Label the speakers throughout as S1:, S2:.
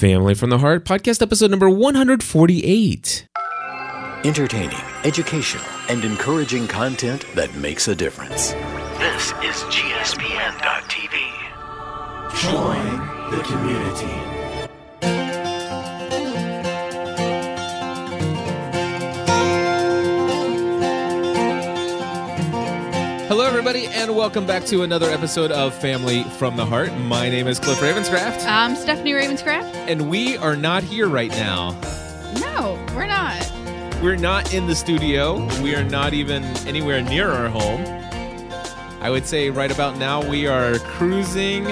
S1: Family from the Heart, podcast episode number 148.
S2: Entertaining, educational, and encouraging content that makes a difference. This is GSPN.TV. Join the community.
S1: Everybody, and welcome back to another episode of Family from the Heart. My name is Cliff Ravenscraft,
S3: I'm Stephanie Ravenscraft.
S1: and we are not here right now.
S3: No, we're not.
S1: We're not in the studio. We are not even anywhere near our home. I would say right about now we are cruising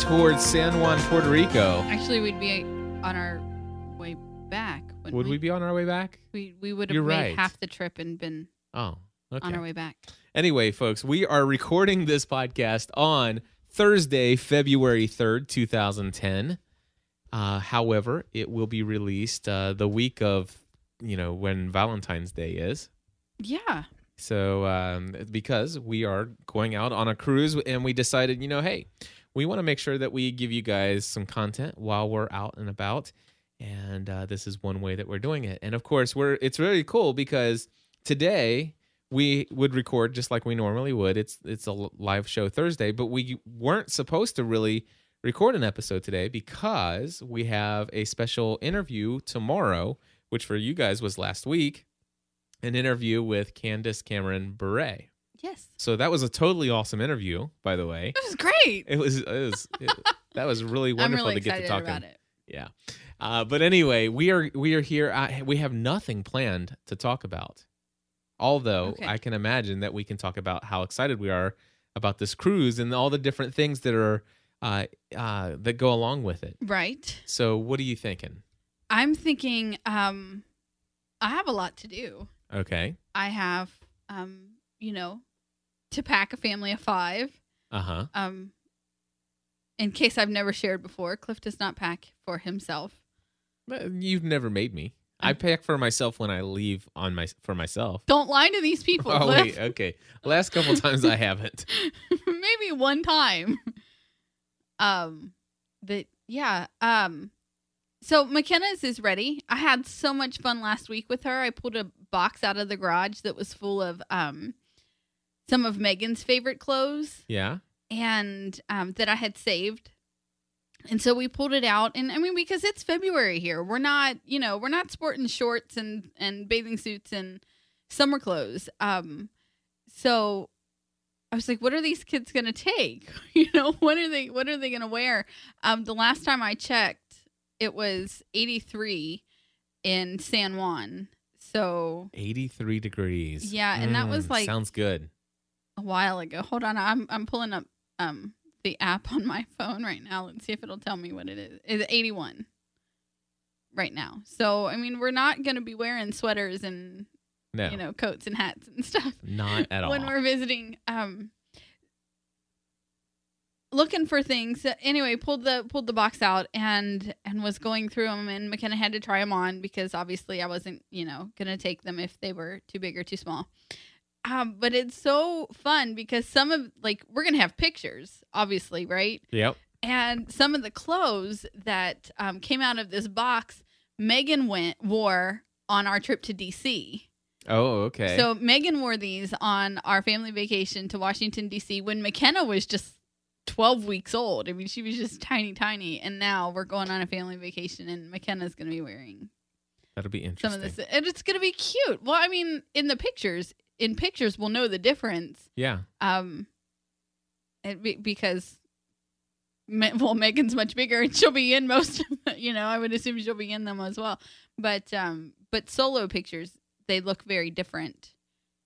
S1: towards San Juan, Puerto Rico.
S3: Actually, we'd be on our way back.
S1: Would we be on our way back?
S3: We we would have
S1: You're
S3: made
S1: right.
S3: half the trip and been
S1: Oh, okay.
S3: on our way back.
S1: Anyway, folks, we are recording this podcast on Thursday, February 3rd, 2010. Uh, however, it will be released uh, the week of, you know, when Valentine's Day is.
S3: Yeah.
S1: So, um, because we are going out on a cruise and we decided, you know, hey, we want to make sure that we give you guys some content while we're out and about. And uh, this is one way that we're doing it. And of course, we're it's really cool because today we would record just like we normally would. It's it's a live show Thursday, but we weren't supposed to really record an episode today because we have a special interview tomorrow, which for you guys was last week, an interview with Candace Cameron Bure.
S3: Yes.
S1: So that was a totally awesome interview, by the way.
S3: It was great.
S1: It was, it was it, that was really wonderful
S3: really
S1: to get to talk
S3: about it.
S1: yeah. Uh, but anyway, we are we are here. I, we have nothing planned to talk about. Although
S3: Okay.
S1: I can imagine that we can talk about how excited we are about this cruise and all the different things that are uh, uh, that go along with it.
S3: Right.
S1: So, what are you thinking?
S3: I'm thinking um I have a lot to do.
S1: Okay.
S3: I have um, you know, to pack a family of 5.
S1: Uh huh.
S3: Um in case I've never shared before, Cliff does not pack for himself.
S1: You've never made me. I pack for myself when I leave on my for myself.
S3: Don't lie to these people,
S1: Oh
S3: Cliff.
S1: wait, okay. Last couple times I haven't.
S3: maybe one time um that yeah um so mckenna's is ready i had so much fun last week with her i pulled a box out of the garage that was full of um some of megan's favorite clothes
S1: Yeah.
S3: and um that i had saved and so we pulled it out and i mean because it's february here we're not you know we're not sporting shorts and and bathing suits and summer clothes um so I was like, what are these kids gonna take? You know, what are they what are they gonna wear? Um, the last time I checked, it was 83 in San Juan. So
S1: 83 degrees.
S3: Yeah, and that was
S1: Mm,
S3: like-
S1: sounds good.
S3: a while ago. Hold on, I'm I'm pulling up um the app on my phone right now. Let's see if it'll tell me what it is. It's 81 right now. So I mean, we're not gonna be wearing sweaters and
S1: No,
S3: you know coats and hats and stuff.
S1: not at all.
S3: when we're visiting um looking for things anyway pulled the pulled the box out and and was going through them and mckenna had to try them on because obviously i wasn't you know gonna take them if they were too big or too small um but it's so fun because some of like we're gonna have pictures obviously right
S1: Yep.
S3: and some of the clothes that um, came out of this box megan went wore on our trip to dc
S1: Oh, okay.
S3: so Megan wore these on our family vacation to Washington D.C. when McKenna was just 12 weeks old. I mean, she was just tiny, tiny, and now we're going on a family vacation, and McKenna's going to be wearing
S1: That'll be interesting.
S3: some of this, and it's going to be cute. Well, I mean, in the pictures, in pictures, we'll know the difference.
S1: Yeah.
S3: Um, it, be- because. Well, Megan's much bigger, and she'll be in most. Of, you know, I would assume she'll be in them as well. But um, but solo pictures, they look very different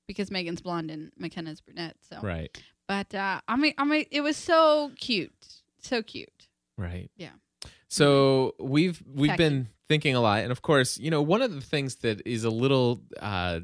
S3: because Megan's blonde and McKenna's brunette. So,
S1: Right.
S3: but uh, I mean, I mean, it was so cute, so cute.
S1: Right.
S3: Yeah.
S1: So we've we've been thinking a lot, and of course, you know, one of the things that is a little, uh,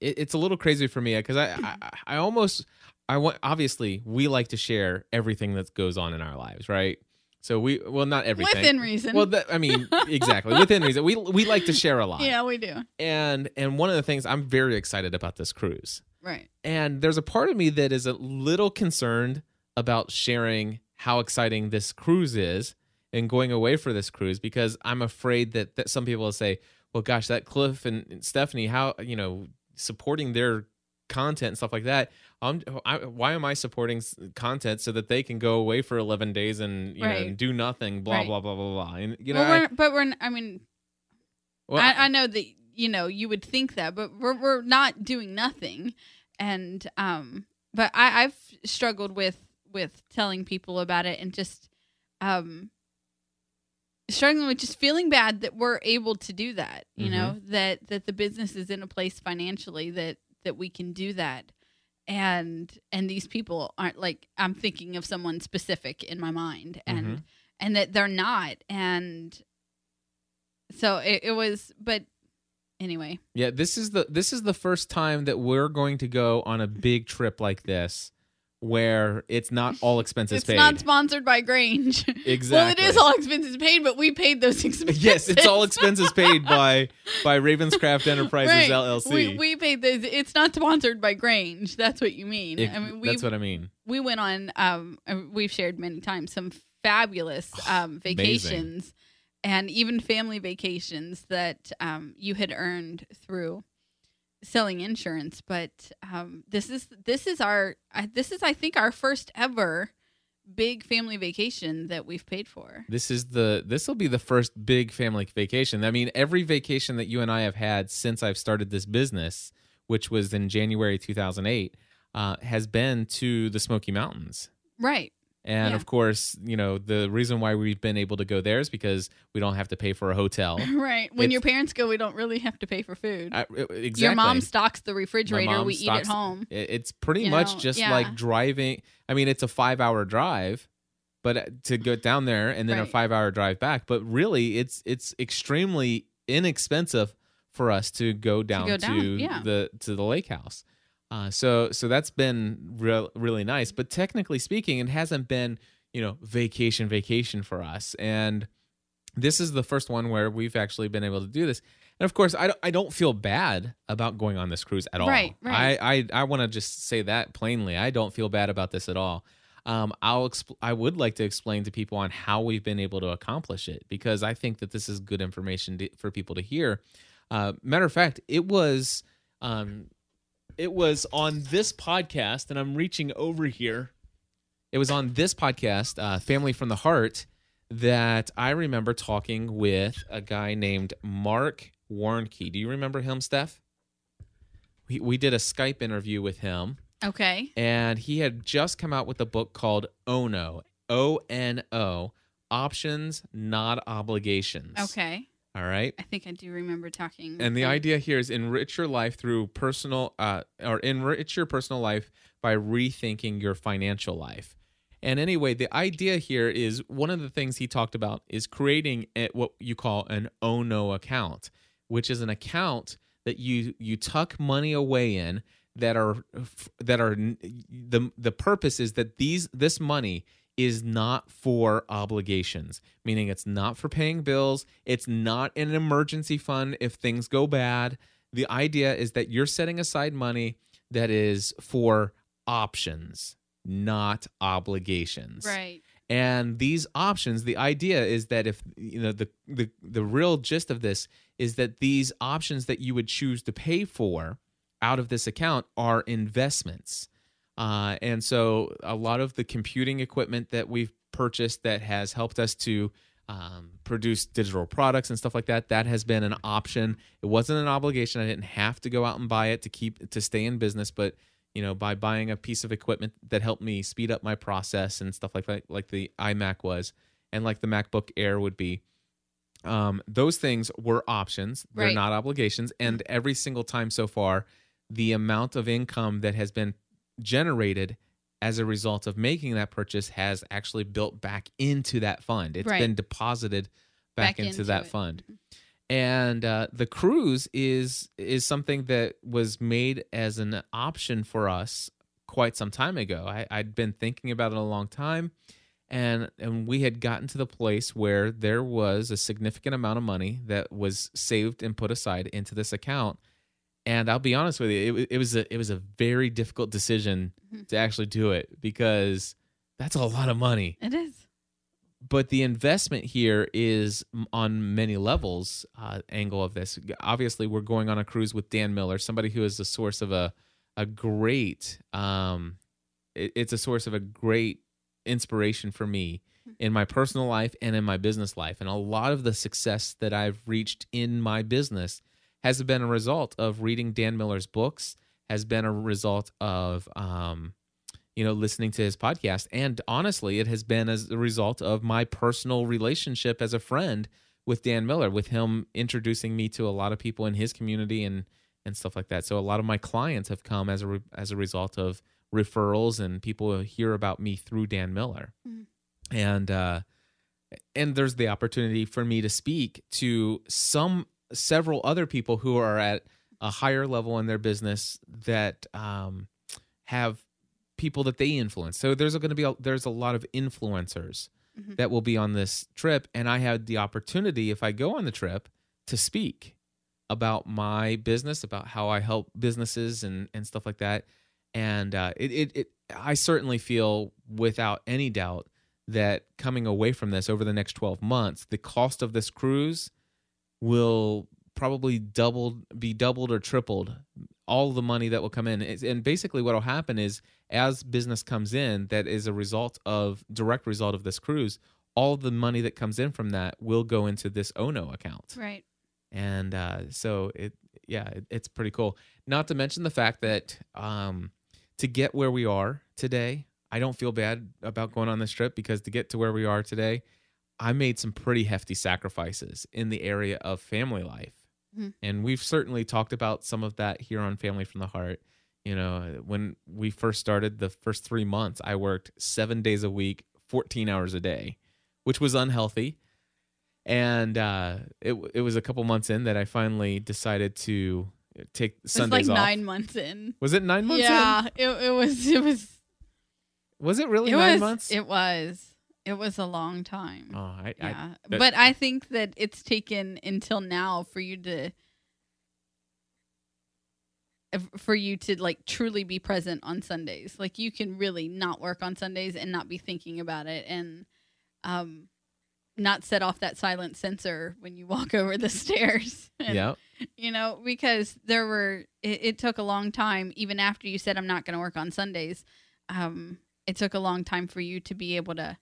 S1: it, it's a little crazy for me because I, I I almost I want obviously we like to share everything that goes on in our lives, right? So we well not everything
S3: Within reason.
S1: Well, that, I mean, exactly within reason. We we like to share a lot.
S3: yeah, we do.
S1: And and one of the things I'm very excited about this cruise.
S3: Right.
S1: And there's a part of me that is a little concerned about sharing how exciting this cruise is and going away for this cruise because I'm afraid that, that some people will say, well, gosh, that Cliff and Stephanie, how, you know, supporting their content and stuff like that. Um, I, why am I supporting content so that they can go away for 11 days and, you know, and do nothing, blah,
S3: Right.
S1: blah, blah, blah, blah. And, you know,
S3: well, we're, but we're. I mean,
S1: well,
S3: I, I know that you know you would think that, but we're we're not doing nothing, and um, but I, I've struggled with with telling people about it and just um struggling with just feeling bad that we're able to do that you know that that the business is in a place financially that that we can do that. And and these people aren't like i'm thinking of someone specific in my mind and
S1: Mhm.
S3: and that they're not. And so it, it was but anyway.
S1: Yeah, this is the this is the first time that we're going to go on a big trip like this where it's not all expenses
S3: it's
S1: paid.
S3: It's not sponsored by grange
S1: exactly.
S3: well it is all expenses paid but we paid those expenses
S1: Yes, it's all expenses paid by by Ravenscraft Enterprises
S3: Right.
S1: LLC.
S3: we, we paid those it's not sponsored by grange that's what you mean
S1: It-
S3: i mean we
S1: that's what I mean.
S3: we went on um we've shared many times some fabulous um vacations and even family vacations that um you had earned through selling insurance but um this is this is our I, this is i think our first ever big family vacation that we've paid for
S1: This is the this will be the first big family vacation. I mean, every vacation that you and I have had since I've started this business, which was in January 2008, uh, has been to the Smoky Mountains.
S3: right
S1: And
S3: Yeah.
S1: of course, you know, the reason why we've been able to go there is because we don't have to pay for a hotel.
S3: right when
S1: It's-
S3: your parents go we don't really have to pay for food
S1: I- exactly.
S3: your mom stocks the refrigerator we eat at home
S1: It's pretty
S3: You
S1: much
S3: know,
S1: just
S3: yeah.
S1: like driving. I mean, it's a five hour drive, but uh, to go down there and then a five hour drive back. But really, it's it's extremely inexpensive for us to go down to,
S3: go down, yeah.
S1: the to the lake house. Uh, so so that's been real, really nice. But technically speaking, it hasn't been you know vacation vacation for us. And this is the first one where we've actually been able to do this. And of course, I don't, I don't feel bad about going on this cruise at all.
S3: Right, right.
S1: I I, I want to just say that plainly. I don't feel bad about this at all. Um, I'll expl- I would like to explain to people on how we've been able to accomplish it because I think that this is good information to, for people to hear. Uh, matter of fact, it was um, it was on this podcast, and I'm reaching over here. It was on this podcast, uh, Family from the Heart, that I remember talking with a guy named Mark Warnke. Do you remember him, Steph? We, we did a Skype interview with him,
S3: okay
S1: and he had just come out with a book called Ono, O N O, Options, Not Obligations.
S3: okay
S1: All right.
S3: I think I do remember talking.
S1: And the
S3: him.
S1: idea here is enrich your life through personal, uh, or enrich your personal life by rethinking your financial life. And anyway, the idea here is one of the things he talked about is creating a, what you call an Ono account, which is an account that you you tuck money away in that are that are the the purpose is that these this money is not for obligations, meaning it's not for paying bills, it's not an emergency fund if things go bad. The idea is that you're setting aside money that is for options, not obligations.
S3: right.
S1: And these options, the idea is that if you know the the the real gist of this is that these options that you would choose to pay for out of this account are investments. Uh, and so a lot of the computing equipment that we've purchased that has helped us to um, produce digital products and stuff like that, that has been an option. It wasn't an obligation. I didn't have to go out and buy it to keep to stay in business, but you know, by buying a piece of equipment that helped me speed up my process and stuff like that, like the iMac was, and like the MacBook Air would be. Um, those things were options; they're
S3: Right.
S1: not obligations. And every single time so far, the amount of income that has been generated as a result of making that purchase has actually built back into that fund. It's
S3: Right.
S1: been deposited back,
S3: Back
S1: into,
S3: into
S1: that
S3: it.
S1: fund and uh, the cruise is is something that was made as an option for us quite some time ago. I, I'd been thinking about it a long time, and and we had gotten to the place where there was a significant amount of money that was saved and put aside into this account. And I'll be honest with you, it, it was a it was a very difficult decision
S3: Mhm.
S1: to actually do it because that's a lot of money.
S3: It is.
S1: but the investment here is on many levels uh, angle of this obviously we're going on a cruise with dan miller somebody who is the source of a a great um it- it's a source of a great inspiration for me in my personal life and in my business life and a lot of the success that i've reached in my business has been a result of reading dan miller's books has been a result of um you know, listening to his podcast. And honestly, it has been as a result of my personal relationship as a friend with Dan Miller, with him introducing me to a lot of people in his community and and stuff like that. So a lot of my clients have come as a re- as a result of referrals and people hear about me through Dan Miller.
S3: Mhm.
S1: And uh and there's the opportunity for me to speak to some several other people who are at a higher level in their business that um have people that they influence. So there's going to be a, there's a lot of influencers
S3: Mhm.
S1: that will be on this trip, and I had the opportunity if I go on the trip to speak about my business, about how I help businesses and and stuff like that. And uh, it, it it I certainly feel without any doubt that coming away from this over the next 12 months, the cost of this cruise will probably doubled be doubled or tripled all the money that will come in. And basically what will happen is as business comes in that is a result of direct result of this cruise all the money that comes in from that will go into this ono account.
S3: Right.
S1: and uh, so it yeah it, it's pretty cool. Not to mention the fact that um, to get where we are today i don't feel bad about going on this trip because to get to where we are today i made some pretty hefty sacrifices in the area of family life
S3: Mhm.
S1: and we've certainly talked about some of that here on family from the heart you know when we first started the first three months i worked seven days a week 14 hours a day which was unhealthy and uh, it it was a couple months in that I finally decided to take Sundays
S3: like
S1: off.
S3: nine months in.
S1: Was it nine months?
S3: yeah, it, it was. It was.
S1: Was it really
S3: It
S1: nine
S3: was.
S1: months?
S3: It was. It was a long time.
S1: oh, I, I
S3: yeah,
S1: that-
S3: but I think that it's taken until now for you to. For you to like truly be present on Sundays, like you can really not work on Sundays and not be thinking about it, and um, not set off that silent sensor when you walk over the stairs.
S1: Yeah,
S3: you know because there were it, it took a long time even after you said i'm not going to work on sundays um it took a long time for you to be able to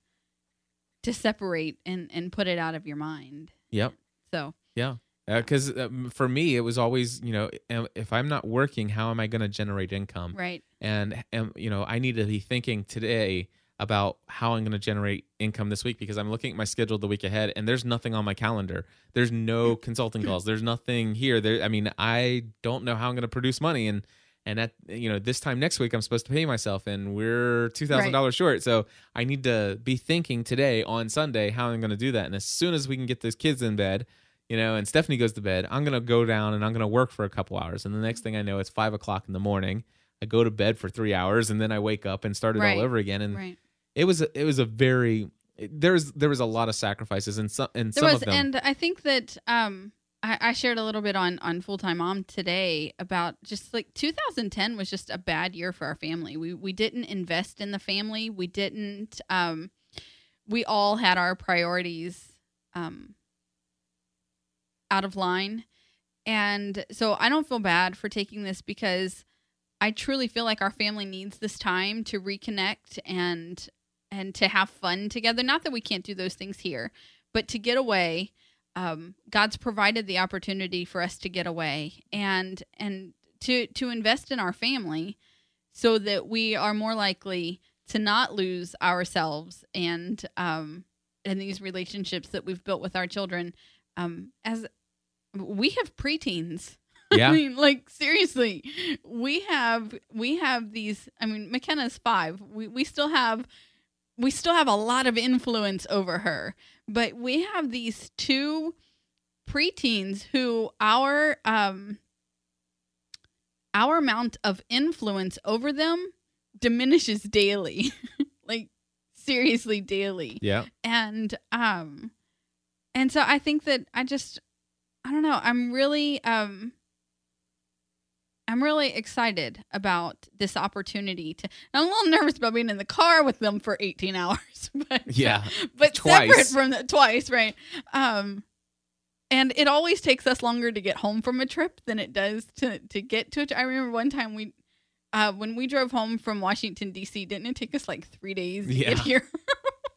S3: to separate and and put it out of your mind.
S1: Yep,
S3: so. Yeah.
S1: because um, for me it was always you know if I'm not working, how am I going to generate income?
S3: right.
S1: And and you know i need to be thinking today about how i'm going to generate income this week because i'm looking at my schedule the week ahead and there's nothing on my calendar. There's no consulting calls. There's nothing here. There i mean i don't know how i'm going to produce money and and at you know this time next week i'm supposed to pay myself and we're $2000 short so i need to be thinking today on sunday how i'm going to do that and as soon as we can get those kids in bed you know and stephanie goes to bed i'm going to go down and i'm going to work for a couple hours and the next thing i know it's five o'clock in the morning I go to bed for three hours and then I wake up and start it
S3: Right.
S1: all over again. And
S3: right
S1: it was a, it was a very there's there was a lot of sacrifices and some and
S3: there
S1: some
S3: was
S1: of them.
S3: and i think that um I, I shared a little bit on on full time mom today about just like 2010 was just a bad year for our family. We we didn't invest in the family. We didn't. Um, we all had our priorities um, out of line, and so I don't feel bad for taking this because I truly feel like our family needs this time to reconnect and and to have fun together. Not that we can't do those things here, but to get away um, god's provided the opportunity for us to get away and and to to invest in our family so that we are more likely to not lose ourselves and um and these relationships that we've built with our children um as we have preteens
S1: yeah.
S3: I mean, like seriously, we have we have these. I mean, McKenna's five. We we still have we still have a lot of influence over her, but we have these two preteens who our um our amount of influence over them diminishes daily, like seriously daily.
S1: Yeah.
S3: and um and so i think that i just i don't know. I'm really um I'm really excited about this opportunity to. I'm a little nervous about being in the car with them for 18 hours, but
S1: Yeah.
S3: but
S1: Twice.
S3: separate from the twice, right? Um, and it always takes us longer to get home from a trip than it does to to get to it. I remember one time we, uh, when we drove home from Washington D.C., didn't it take us like three days to
S1: Yeah.
S3: get here?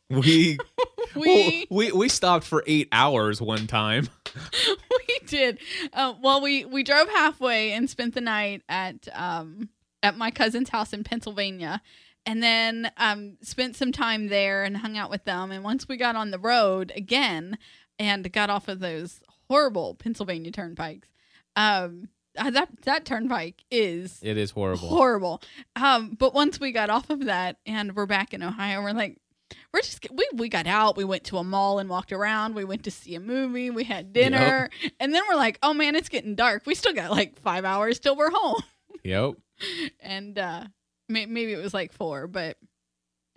S1: We
S3: we
S1: well, we we stopped for eight hours one time.
S3: we did. Uh, well, we we drove halfway and spent the night at um at my cousin's house in Pennsylvania, and then um spent some time there and hung out with them. And once we got on the road again and got off of those horrible Pennsylvania turnpikes, um. uh, that that turnpike is
S1: It is horrible.
S3: horrible. Um, but once we got off of that and we're back in Ohio, we're like, we're just we we got out. We went to a mall and walked around. We went to see a movie. We had dinner, and then we're like, oh man, it's getting dark. We still got like five hours till we're home.
S1: Yep.
S3: And uh, may- maybe it was like four, but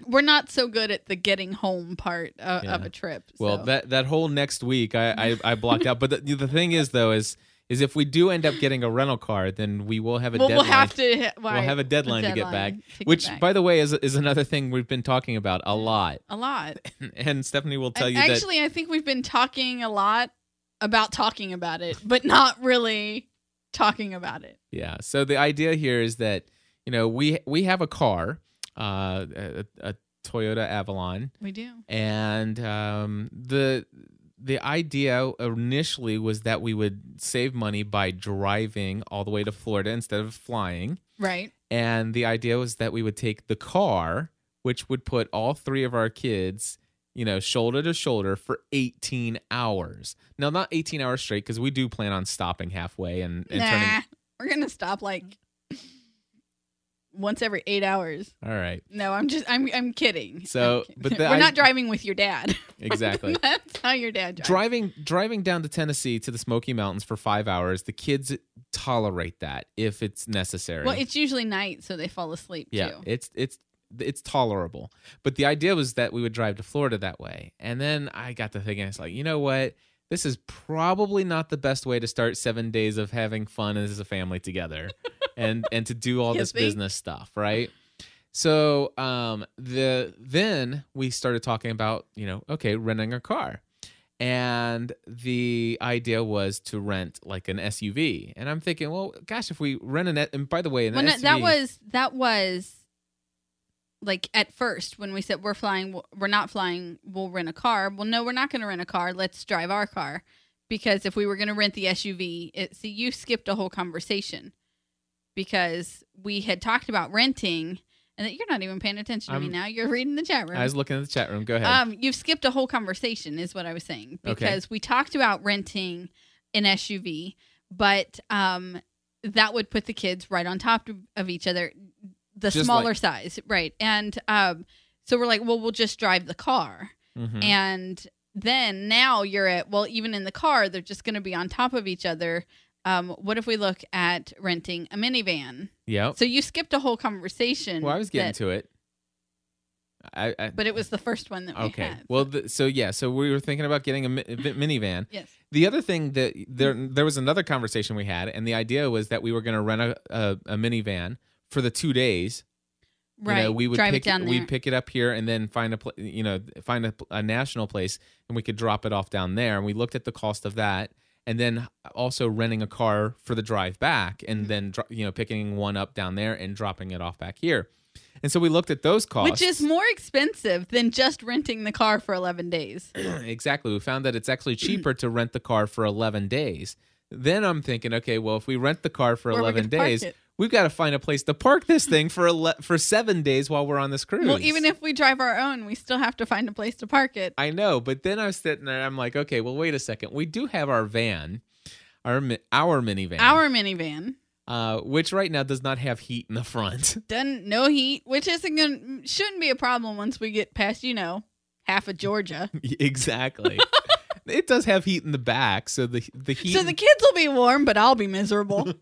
S3: we're not so good at the getting home part uh, of
S1: Yeah.
S3: a trip.
S1: Well, that that whole next week, I I, I blocked out. But the, the thing is, though, is is if we do end up getting a rental car, then we will have a
S3: well,
S1: deadline.
S3: we'll have to.
S1: we'll have a deadline, to get back.
S3: to get
S1: Which,
S3: back.
S1: by the way, is is another thing we've been talking about a lot.
S3: a lot.
S1: And Stephanie will tell
S3: And
S1: you that
S3: Actually, I think we've been talking a lot about talking about it, but not really talking about it.
S1: Yeah. So the idea here is that you know we we have a car, uh, a, a Toyota Avalon,
S3: We do.
S1: and um, the the idea initially was that we would save money by driving all the way to Florida instead of flying,
S3: Right.
S1: and the idea was that we would take the car, which would put all three of our kids. You know, shoulder to shoulder for 18 hours. Now, not 18 hours straight, because we do plan on stopping halfway and, and
S3: nah,
S1: turning.
S3: we're gonna stop like once every eight hours.
S1: All right.
S3: No, I'm just I'm I'm kidding.
S1: So,
S3: I'm
S1: but the
S3: we're
S1: I-
S3: not driving with your dad.
S1: Exactly.
S3: That's how your dad drives.
S1: driving driving down to Tennessee to the Smoky Mountains for five hours, the kids tolerate that if it's necessary.
S3: Well, it's usually night, so they fall asleep
S1: yeah,
S3: too.
S1: it's it's it's tolerable. But the idea was that we would drive to Florida that way, and then I got to thinking, it's like you know what. This is probably not the best way to start seven days of having fun as a family together, and and to do all
S3: You
S1: this
S3: think?
S1: business stuff, right? So um, the then we started talking about you know okay renting a car, and the idea was to rent like an SUV, and I'm thinking, well, gosh, if we rent an and by the way,
S3: Well,
S1: SUV,
S3: that was that was like at first when we said we're flying, we're not flying, we'll rent a car. Well, no, we're not going to rent a car. Let's drive our car because if we were going to rent the SUV, it, see, you skipped a whole conversation because we had talked about renting, and that you're not even paying attention to me
S1: I'm-
S3: now. You're reading the chat room.
S1: I was looking at the chat room. Go ahead.
S3: Um, you've skipped a whole conversation, is what I was saying,
S1: Okay.
S3: because we talked about renting an SUV, but um, that would put the kids right on top of each other, the
S1: Just
S3: smaller
S1: like-
S3: size, right? And um, so we're like, well, we'll just drive the car,
S1: Mhm.
S3: and then now you're at well, even in the car, they're just going to be on top of each other. Um, what if we look at renting a minivan?
S1: Yeah.
S3: So you skipped a whole conversation.
S1: Well, I was getting
S3: that-
S1: to it. I, I
S3: but it was the first one that we
S1: okay.
S3: had.
S1: Well, the, so yeah, so we were thinking about getting a, mi- a minivan.
S3: yes.
S1: The other thing that there there was another conversation we had, and the idea was that we were going to rent a, a, a minivan for the two days. You
S3: Right.
S1: know, we would
S3: drive
S1: pick
S3: it down there.
S1: we'd pick it up here and then find a pla you know find a, a national place and we could drop it off down there. And we looked at the cost of that, and then also renting a car for the drive back, and
S3: Mm-hmm.
S1: then you know picking one up down there and dropping it off back here. And so we looked at those costs,
S3: Which is more expensive than just renting the car for 11 days.
S1: exactly. We found that it's actually cheaper to rent the car for 11 days. Then I'm thinking, okay, well, if we rent the car for
S3: Where
S1: 11 days,
S3: it?
S1: We've got to find a place to park this thing for ele- for seven days while we're on this cruise.
S3: Well, even if we drive our own, we still have to find a place to park it.
S1: I know, but then I was sitting there, I'm like, okay, well, wait a second. We do have our van, our our minivan,
S3: Our minivan
S1: uh, which right now does not have heat in the front.
S3: doesn't no heat, which isn't going to shouldn't be a problem once we get past, you know, half of Georgia.
S1: exactly. it does have heat in the back, so the the heat.
S3: So the kids will be warm, but I'll be miserable.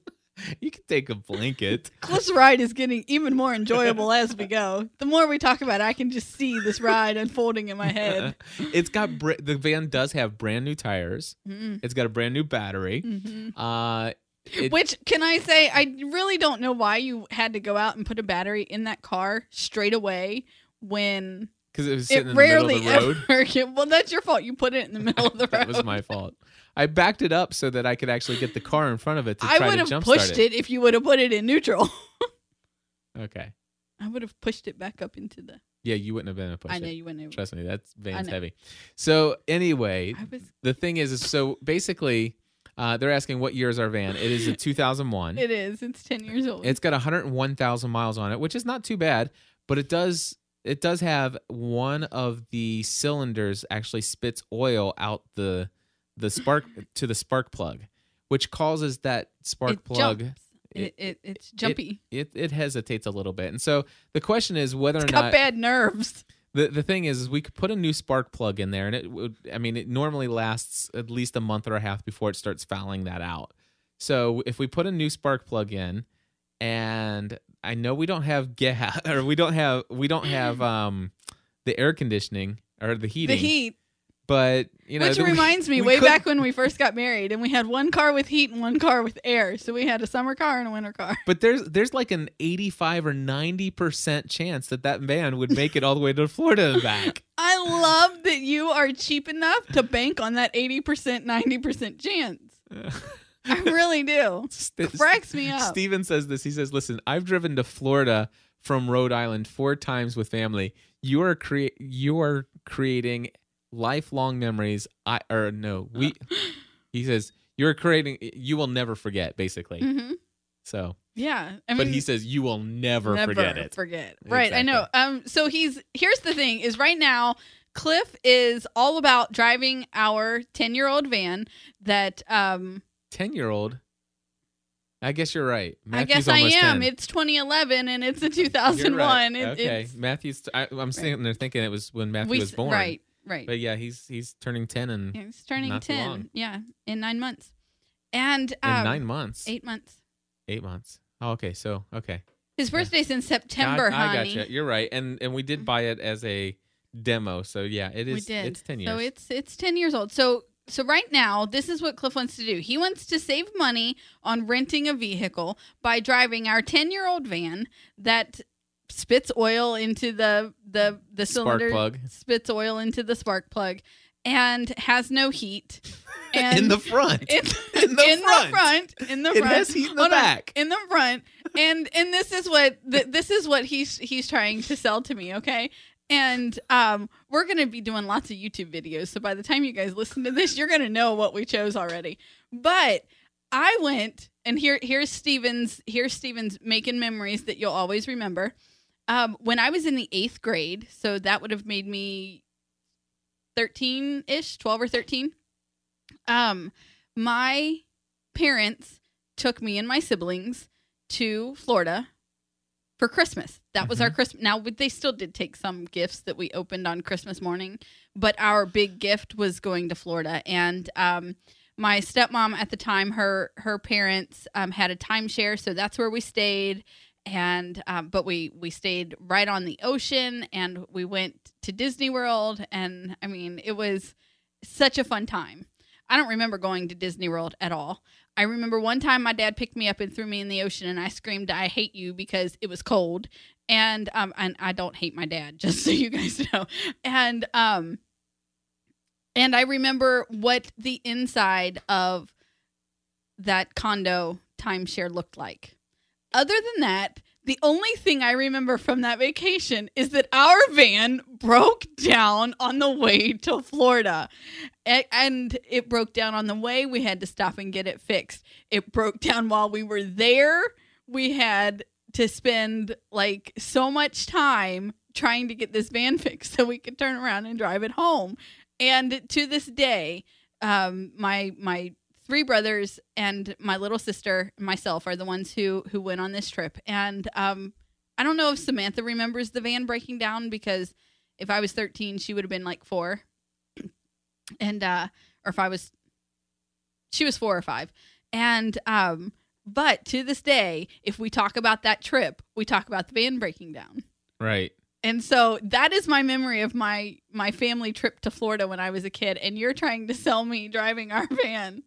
S1: you can take a blanket.
S3: this ride is getting even more enjoyable as we go. The more we talk about it, I can just see this ride unfolding in my head.
S1: it's got br- the van does have brand new tires.
S3: Mm,
S1: It's got a brand new battery.
S3: mhm.
S1: Uh, it,
S3: Which can I say? I really don't know why you had to go out and put a battery in that car straight away when
S1: because it was
S3: it
S1: sitting in the middle
S3: rarely
S1: of the road.
S3: ever. Well, that's your fault. You put it in the middle of the road.
S1: that was my fault. I backed it up so that I could actually get the car in front of it to
S3: I
S1: try
S3: would
S1: to
S3: have
S1: jump
S3: pushed
S1: start
S3: it. if you would have put it in neutral.
S1: Okay.
S3: I would have pushed it back up into the.
S1: Yeah, you wouldn't have been able to push
S3: I know
S1: it.
S3: you wouldn't. Have,
S1: Trust me, that's van's heavy. So anyway,
S3: was.
S1: the thing is, is so basically, uh, they're asking what year is our van. It is a 2001.
S3: It is. It's ten years old.
S1: It's got 101,000 miles on it, which is not too bad, but it does it does have one of the cylinders actually spits oil out the the spark to the spark plug, which causes that spark
S3: it
S1: plug
S3: jumps.
S1: it-
S3: It, it, it's jumpy.
S1: it it hesitates a little bit. And so the question is whether
S3: it's
S1: or
S3: got
S1: not
S3: bad nerves.
S1: the the thing is, is we could put a new spark plug in there and it would I mean it normally lasts at least a month or a half before it starts fouling that out. So if we put a new spark plug in and I know we don't have gas or we don't have we don't have um the air conditioning or the heating
S3: The heat,
S1: but you know
S3: which
S1: the-
S3: reminds me,
S1: we
S3: way
S1: couldn't-
S3: back when we first got married, and we had one car with heat and one car with air. So we had a summer car and a winter car.
S1: but there's there's like an 85 or 90% chance that that van would make it all the way to Florida and back.
S3: I love that you are cheap enough to bank on that eighty percent, ninety percent chance. I really do.
S1: St-
S3: Cracks me up.
S1: Steven says this. He says, "Listen, I've driven to Florida from Rhode Island four times with family. You are crea- you are creating lifelong memories. I or no, we." he says, "You're creating. You will never forget." Basically,
S3: hmm
S1: so.
S3: Yeah, I mean,
S1: but he says you will never,
S3: never
S1: forget it.
S3: Forget. Right. I know. Um. So he's here's the thing: is right now Cliff is all about driving our ten year old van that um
S1: Ten year old. I guess you're right.
S3: I guess I am.
S1: 10.
S3: It's 2011 and it's a 2001.
S1: right.
S3: It-
S1: okay, Matthew's. I, I'm sitting there thinking it was when Matthew
S3: we
S1: was born.
S3: Right. Right.
S1: But yeah, he's he's turning ten and
S3: Yeah, he's turning
S1: not too
S3: 10.
S1: long.
S3: Yeah, in nine months. And
S1: in
S3: um,
S1: nine months.
S3: eight months.
S1: Eight months. Oh, okay. So okay.
S3: His birthday's in September,
S1: I, I
S3: honey.
S1: gotcha. You're right. And and we did buy it as a demo. So yeah, it is.
S3: we did.
S1: It's ten years.
S3: So it's it's ten years old. So so right now, this is what Cliff wants to do. He wants to save money on renting a vehicle by driving our ten year old van that spits oil into the the the cylinder,
S1: plug.
S3: spits oil into the spark plug, and has no heat. And
S1: in the front.
S3: in,
S1: In the
S3: in
S1: front.
S3: the front, in the
S1: It
S3: front,
S1: has heat in the
S3: on.
S1: back.
S3: in the front, and and this is what th- this is what he's he's trying to sell to me. Okay, and um, we're gonna be doing lots of YouTube videos. So by the time you guys listen to this, you're gonna know what we chose already. But I went and here here's Steven's here's Steven's making memories that you'll always remember. Um, when I was in the eighth grade, so that would have made me thirteen ish, twelve or thirteen. Um, my parents took me and my siblings to Florida for Christmas. That was our Christmas. Now they still did take some gifts that we opened on Christmas morning, but our big gift was going to Florida. And um, my stepmom at the time, her her parents um, had a timeshare, so that's where we stayed. And um, but we we stayed right on the ocean, and we went to Disney World, and I mean it was such a fun time. I don't remember going to Disney World at all. I remember one time my dad picked me up and threw me in the ocean, and I screamed, "I hate you!" because it was cold. And um, and I don't hate my dad, just so you guys know. And um, and I remember what the inside of that condo timeshare looked like. Other than that, the only thing I remember from that vacation is that our van broke down on the way to Florida. And it broke down on the way. We had to stop and get it fixed. It broke down while we were there. We had to spend like so much time trying to get this van fixed so we could turn around and drive it home. And to this day, um, my my three brothers and my little sister and myself are the ones who who went on this trip. And um, I don't know if Samantha remembers the van breaking down because if I was 13, she would have been like four, and uh, or if I was, she was four or five, and um, but to this day, if we talk about that trip, we talk about the van breaking down.
S1: right.
S3: And so that is my memory of my my family trip to Florida when I was a kid and you're trying to sell me driving our van.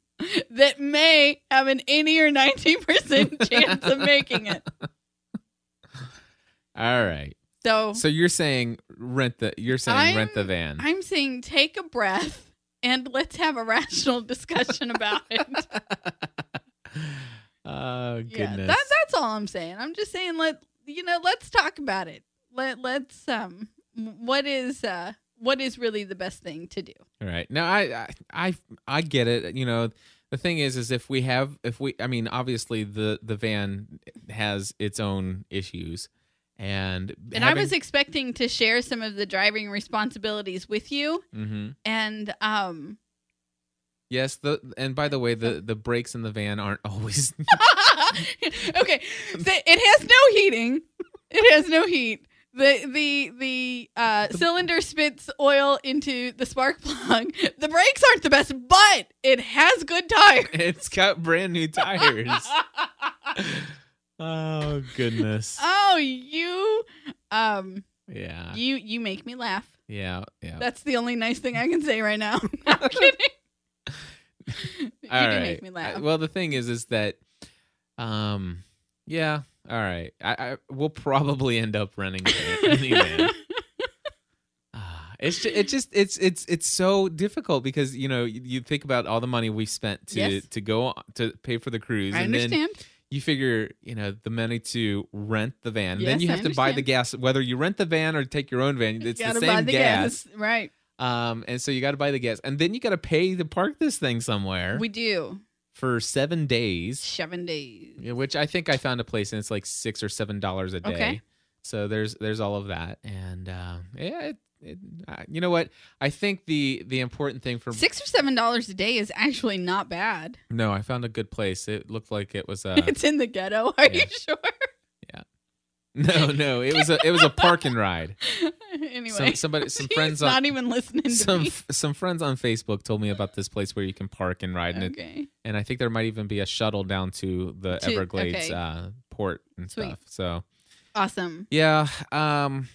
S3: That may have an 80 or 90% chance of making it.
S1: All right.
S3: So
S1: So you're saying rent the you're saying rent the van.
S3: I'm saying take a breath and let's have a rational discussion about it.
S1: oh goodness.
S3: Yeah, that, that's all I'm saying. I'm just saying let you know, let's talk about it. Let let's um what is uh what is really the best thing to do?
S1: All right. Now I, I I get it. You know, the thing is is if we have if we I mean, obviously the the van has its own issues and
S3: And I was expecting to share some of the driving responsibilities with you
S1: hmm
S3: and um
S1: Yes, the and by the way, the the brakes in the van aren't always
S3: okay, it has no heating. It has no heat. The the the uh, cylinder spits oil into the spark plug. The brakes aren't the best, but it has good tires.
S1: it's got brand new tires. oh goodness.
S3: oh, you um
S1: Yeah.
S3: you you make me laugh.
S1: Yeah, yeah.
S3: That's the only nice thing I can say right now. No, I'm kidding. you
S1: All
S3: do
S1: right.
S3: make me laugh.
S1: Well, the thing is, is that, um, yeah. All right. I, I we'll probably end up renting a van. Ah, It's just, it just it's it's it's so difficult because you know you, you think about all the money we spent to
S3: Yes.
S1: to go on- to pay for the cruise,
S3: I
S1: and then
S3: understand.
S1: you figure you know the money to rent the van, and then
S3: Yes,
S1: you have to buy the gas whether you rent the van or take your own van. It's the same
S3: buy the
S1: gas.
S3: Right.
S1: Um, and so you got to buy the gas, and then you got to pay to park this thing somewhere
S3: We do.
S1: For seven days.
S3: Seven days.
S1: Which I think I found a place and it's like six or seven dollars a day.
S3: Okay.
S1: So there's there's all of that, and uh, yeah, it, it, uh, you know what? I think the the important thing for
S3: Six or seven dollars a day is actually not bad.
S1: no, I found a good place. It looked like it was a
S3: it's in the ghetto. Are
S1: yeah.
S3: you sure?
S1: No, no, it was a it was a park and ride.
S3: anyway,
S1: Some somebody some friends
S3: not
S1: on
S3: even listening to
S1: some
S3: me.
S1: some friends on Facebook told me about this place where you can park and ride, and it, and I think there might even be a shuttle down to the
S3: To-
S1: Everglades
S3: okay.
S1: uh, port and
S3: Sweet.
S1: stuff. So
S3: Awesome.
S1: yeah, um,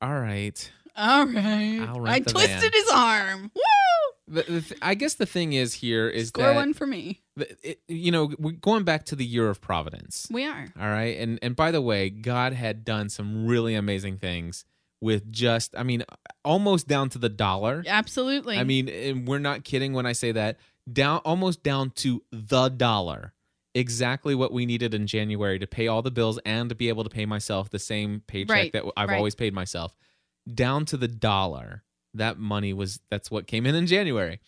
S1: all right.
S3: All right. I twisted
S1: van.
S3: his arm. Woo!
S1: The, the th- I guess the thing is here is
S3: Score
S1: that
S3: one for me.
S1: it, you know we're going back to the year of providence.
S3: We are.
S1: All right, and and by the way, God had done some really amazing things with just I mean almost down to the dollar.
S3: Absolutely.
S1: I mean, and we're not kidding when I say that. Down almost down to the dollar. Exactly what we needed in January to pay all the bills and to be able to pay myself the same paycheck
S3: Right,
S1: that I've
S3: right.
S1: always paid myself. Down to the dollar. That money was that's what came in in January.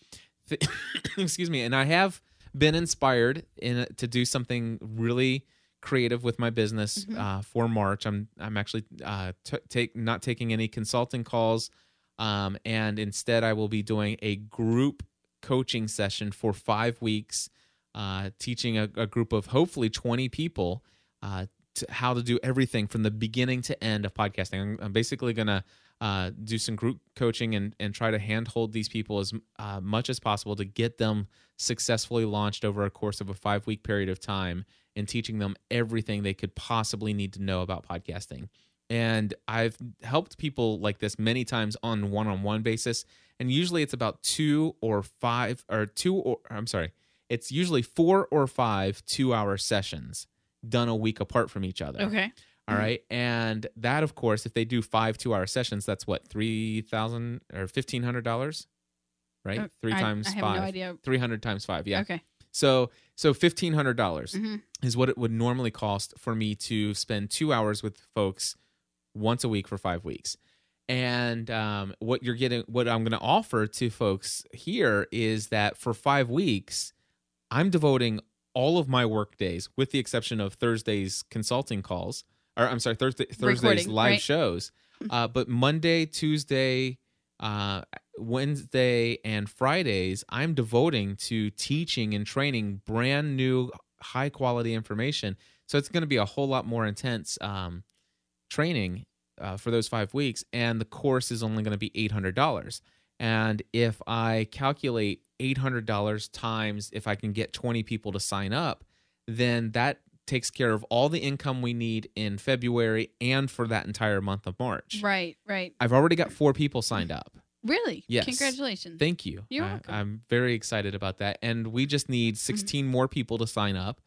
S1: Excuse me, and I have been inspired in to do something really creative with my business
S3: Mhm.
S1: uh, for March. I'm I'm actually uh, t- take not taking any consulting calls, um, and instead I will be doing a group coaching session for five weeks, uh, teaching a, a group of hopefully 20 people uh, to how to do everything from the beginning to end of podcasting. I'm, I'm basically gonna uh, do some group coaching and and try to handhold these people as uh, much as possible to get them successfully launched over a course of a five week period of time and teaching them everything they could possibly need to know about podcasting. And I've helped people like this many times on one on one basis. And usually it's about two or five, or two, or I'm sorry, it's usually four or five two hour sessions done a week apart from each other.
S3: okay.
S1: All right. And that, of course, if they do five two hour sessions, that's what, 3000 or $1,500? Right?
S3: Uh,
S1: Three
S3: I-
S1: times
S3: I have
S1: five.
S3: no
S1: 300 times five. Yeah.
S3: Okay.
S1: So, so $1,500
S3: hmm
S1: is what it would normally cost for me to spend two hours with folks once a week for five weeks. And um, what you're getting, what I'm going to offer to folks here is that for five weeks, I'm devoting all of my work days, with the exception of Thursday's consulting calls, or I'm sorry, Thursday, Thursday's
S3: Recording,
S1: live
S3: right.
S1: shows. Uh, but Monday, Tuesday, uh, Wednesday, and Fridays, I'm devoting to teaching and training brand new, high quality information. So it's going to be a whole lot more intense um, training uh, for those five weeks, and the course is only going to be eight hundred dollars. And if I calculate eight hundred dollars times, if I can get twenty people to sign up, then that takes care of all the income we need in February and for that entire month of March.
S3: Right. Right.
S1: I've already got four people signed up.
S3: Really?
S1: Yes.
S3: Congratulations.
S1: Thank you.
S3: You're
S1: I,
S3: welcome. Mm-hmm.
S1: I'm very excited about that. And we just need 16 more people to sign up.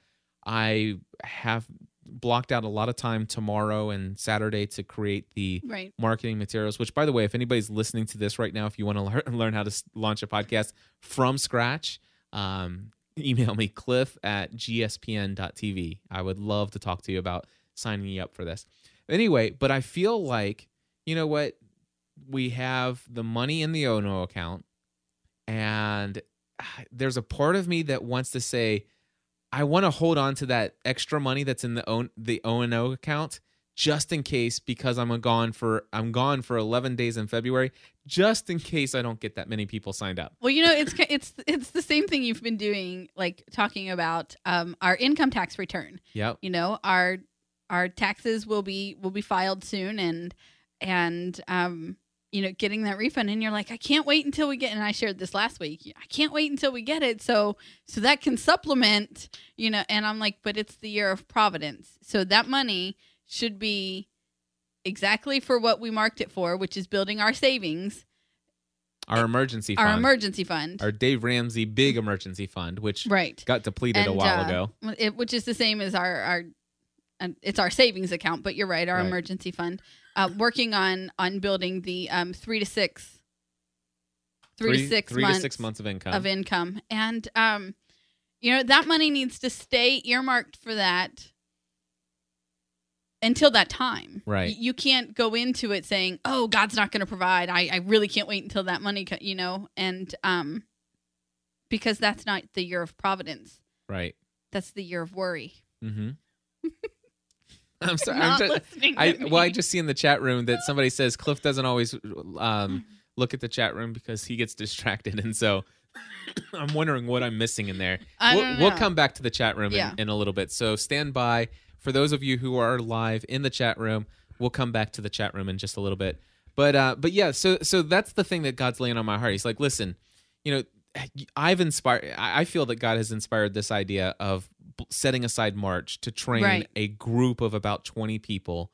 S1: I have blocked out a lot of time tomorrow and Saturday to create the
S3: right.
S1: marketing materials, which, by the way, if anybody's listening to this right now, if you want to learn, learn how to s- launch a podcast from scratch, um, email me, cliff at gspn.tv. I would love to talk to you about signing you up for this. Anyway, but I feel like, you know what? We have the money in the Ono account, and ah, there's a part of me that wants to say, I want to hold on to that extra money that's in the O the O and O account just in case because I'm gone for I'm gone for 11 days in February just in case I don't get that many people signed up.
S3: Well, you know, it's it's it's the same thing you've been doing, like talking about um, our income tax return.
S1: Yep.
S3: You know, our our taxes will be will be filed soon, and and um, you know, getting that refund, and you're like, I can't wait until we get. And I shared this last week. I can't wait until we get it, so so that can supplement. You know, and I'm like, but it's the year of providence, so that money should be exactly for what we marked it for, which is building our savings,
S1: Our emergency fund.
S3: our emergency fund.
S1: our Dave Ramsey big emergency fund which
S3: right.
S1: got depleted a while
S3: uh,
S1: ago.
S3: it, which is the same as our our uh, it's our savings account but you're right our
S1: Right.
S3: emergency fund uh, working on on building the um three to six three, to six
S1: three
S3: months
S1: to 6 months of income.
S3: of income and um you know that money needs to stay earmarked for that until that time
S1: Right.
S3: Y- you can't go into it saying oh god's not going to provide I, I really can't wait until that money co-, you know and um because that's not the year of providence
S1: right.
S3: that's the year of worry
S1: Mhm. I'm sorry.
S3: Not
S1: I'm just,
S3: listening to
S1: I
S3: me.
S1: well, I just see in the chat room that somebody says Cliff doesn't always
S3: Mm-hmm.
S1: um, look at the chat room because he gets distracted, and so I'm wondering what I'm missing in there.
S3: I
S1: we'll,
S3: don't
S1: we'll
S3: know.
S1: come back to the chat room
S3: Yeah.
S1: in, in a little bit. So stand by for those of you who are live in the chat room. We'll come back to the chat room in just a little bit. But uh, but yeah, so so that's the thing that God's laying on my heart. He's like, listen, you know, I've inspired. I feel that God has inspired this idea of setting aside March to train
S3: Right.
S1: a group of about 20 people.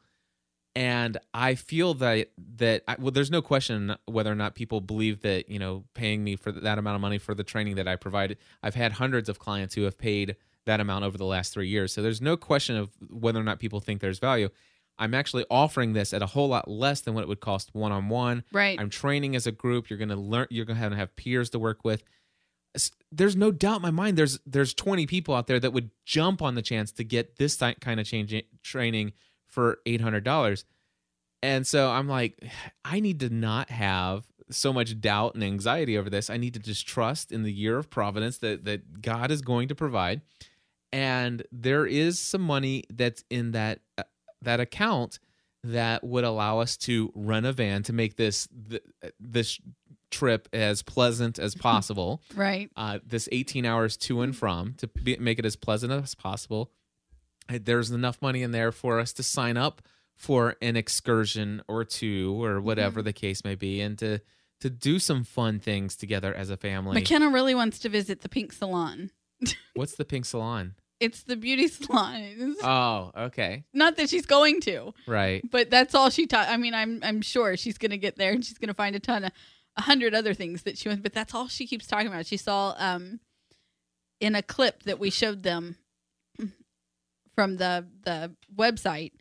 S1: And I feel that that I, well, there's no question whether or not people believe that you know paying me for that amount of money for the training that I provided. I've had hundreds of clients who have paid that amount over the last three years, so there's no question of whether or not people think there's value. I'm actually offering this at a whole lot less than what it would cost one on one.
S3: right
S1: I'm training as a group. You're going to learn. You're going to have, peers to work with. There's no doubt in my mind. There's there's 20 people out there that would jump on the chance to get this kind of change training for eight hundred dollars. And so I'm like, I need to not have so much doubt and anxiety over this. I need to just trust in the year of providence that that God is going to provide. And there is some money that's in that uh, that account that would allow us to rent a van to make this th- this trip as pleasant as possible.
S3: right
S1: uh, this 18 hours to and from to be, make it as pleasant as possible. Uh, There's enough money in there for us to sign up for an excursion or two or whatever the case may be, and to to do some fun things together as a family.
S3: mckenna really wants to visit the pink salon
S1: What's the pink salon?
S3: It's the beauty salon. It's
S1: Oh, okay,
S3: not that she's going to.
S1: Right.
S3: but that's all she taught i mean i'm i'm sure she's gonna get there and she's gonna find a ton of a hundred other things that she wants but that's all she keeps talking about. She saw um in a clip that we showed them from the the website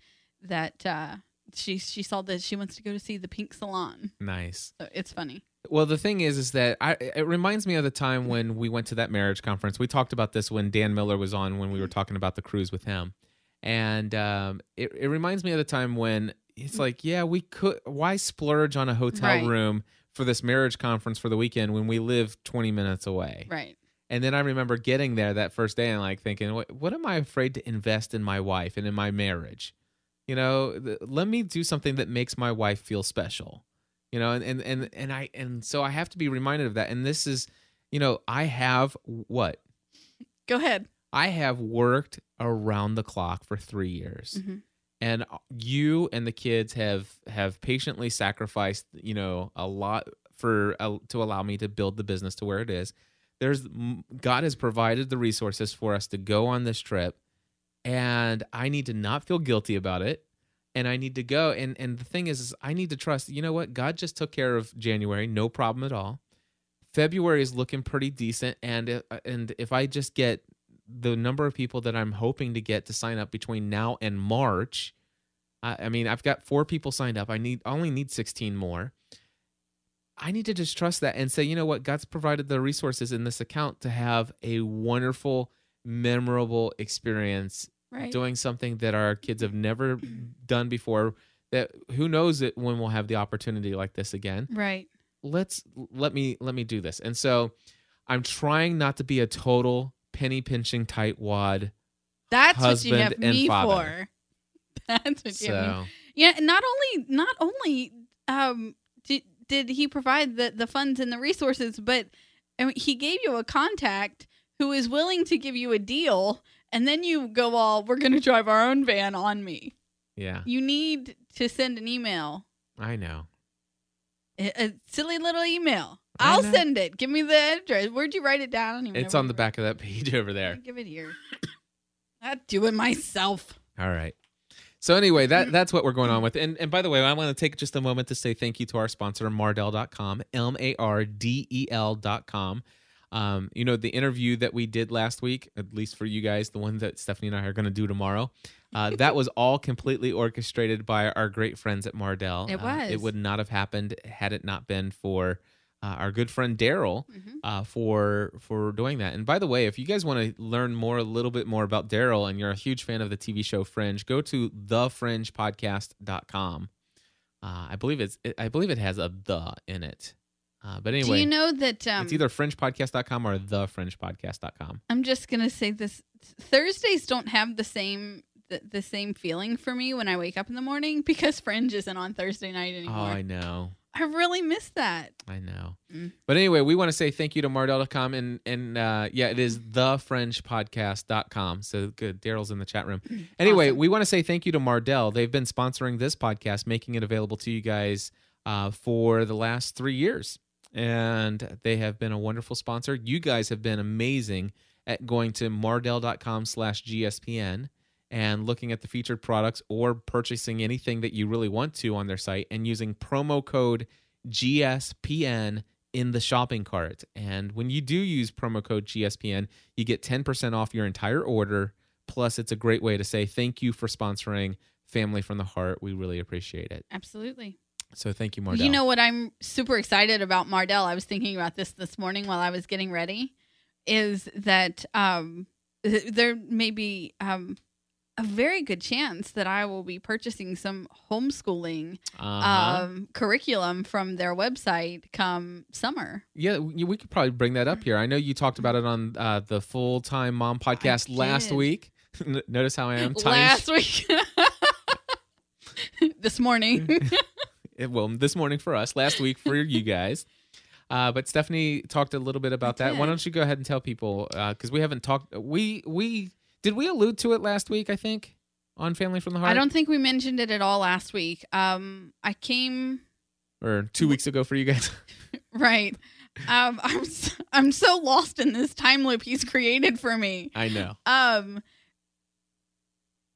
S3: that uh she she saw that she wants to go to see the pink salon.
S1: Nice.
S3: so it's funny
S1: Well, the thing is, is that I, it reminds me of the time when we went to that marriage conference. We talked about this when Dan Miller was on when we were talking about the cruise with him, and um, it it reminds me of the time when it's like, yeah, we could. Why splurge on a hotel
S3: Right.
S1: room for this marriage conference for the weekend when we live twenty minutes away?
S3: right
S1: And then I remember getting there that first day and like thinking, what, what am I afraid to invest in my wife and in my marriage? You know, th- let me do something that makes my wife feel special. You know, and, and and and I and so I have to be reminded of that. And this is, you know, I have what
S3: go ahead
S1: I have worked around the clock for three years,
S3: Mhm.
S1: and you and the kids have have patiently sacrificed, you know, a lot for uh, to allow me to build the business to where it is. There's God has provided the resources for us to go on this trip, and I need to not feel guilty about it. And I need to go. And and the thing is, is I need to trust. You know what? God just took care of January, no problem at all. February is looking pretty decent, and uh, and if I just get the number of people that I'm hoping to get to sign up between now and March, I, I mean, I've got four people signed up. I need I only need 16 more. I need to just trust that and say, you know what? God's provided the resources in this account to have a wonderful, memorable experience
S3: Right.
S1: doing something that our kids have never done before. That who knows it when we'll have the opportunity like this again.
S3: right.
S1: Let's let me let me do this. And so I'm trying not to be a total penny pinching tightwad.
S3: That's what you have me
S1: father.
S3: for. That's what you have me
S1: So
S3: Yeah, not only not only um did, did he provide the the funds and the resources, but I mean, he gave you a contact who is willing to give you a deal, and then you go all, "We're going to drive our own van on me."
S1: yeah,
S3: You need to send an email,
S1: I know.
S3: a, a silly little email.
S1: I
S3: I'll send it. Give me the address. Where'd you write it down? I don't even
S1: It's on the back of that page over there.
S3: Give it here. I do it myself.
S1: All right. So anyway, that that's what we're going on with. And and by the way, I want to take just a moment to say thank you to our sponsor, Mardel.com, M A R D E L.com. Um, you know, the interview that we did last week, at least for you guys, the one that Stephanie and I are going to do tomorrow, uh, that was all completely orchestrated by our great friends at Mardel.
S3: It
S1: Uh, it would not have happened had it not been for uh, our good friend Daryl
S3: Mhm.
S1: uh, for for doing that. And by the way, if you guys want to learn more, a little bit more about Daryl, and you're a huge fan of the TV show Fringe, go to thefringepodcast.com. Uh, I believe it's it, I believe it has a the in it. Uh, but
S3: Do
S1: anyway,
S3: you know that um,
S1: it's either fringepodcast.com or thefringepodcast.com.
S3: I'm just gonna say this: Thursdays don't have the same the, the same feeling for me when I wake up in the morning because Fringe isn't on Thursday night anymore.
S1: Oh,
S3: anymore.
S1: I know.
S3: I really miss that.
S1: I know.
S3: Mm.
S1: But anyway, we want to say thank you to Mardel.com and and uh, yeah, it is thefringepodcast.com. So good. Daryl's in the chat room. Anyway,
S3: Awesome.
S1: we want to say thank you to Mardel. They've been sponsoring this podcast, making it available to you guys uh, for the last three years. And they have been a wonderful sponsor. You guys have been amazing at going to mardel.com slash GSPN and looking at the featured products or purchasing anything that you really want to on their site and using promo code GSPN in the shopping cart. And when you do use promo code GSPN, you get 10% off your entire order. Plus, it's a great way to say thank you for sponsoring Family from the Heart. We really appreciate it.
S3: Absolutely.
S1: So thank you, Mardel.
S3: You know what I'm super excited about Mardel? I was thinking about this this morning while I was getting ready. Is that um, there may be um, a very good chance that I will be purchasing some homeschooling
S1: uh-huh.
S3: um, curriculum from their website come summer.
S1: yeah, we we could probably bring that up here. I know you talked about it on uh, the Full Time Mom podcast last week. Notice how I am time
S3: Last week, this morning.
S1: it- well this morning for us last week for you guys uh, but stephanie talked a little bit about
S3: I
S1: that why don't you go ahead and tell people because we haven't talked we we did we allude to it last week i think on family from the heart
S3: I don't think we mentioned it at all last week. Um, I came
S1: or two weeks ago for you guys
S3: right. Um, I'm s- I'm so lost in this time loop he's created for me.
S1: i know
S3: Um,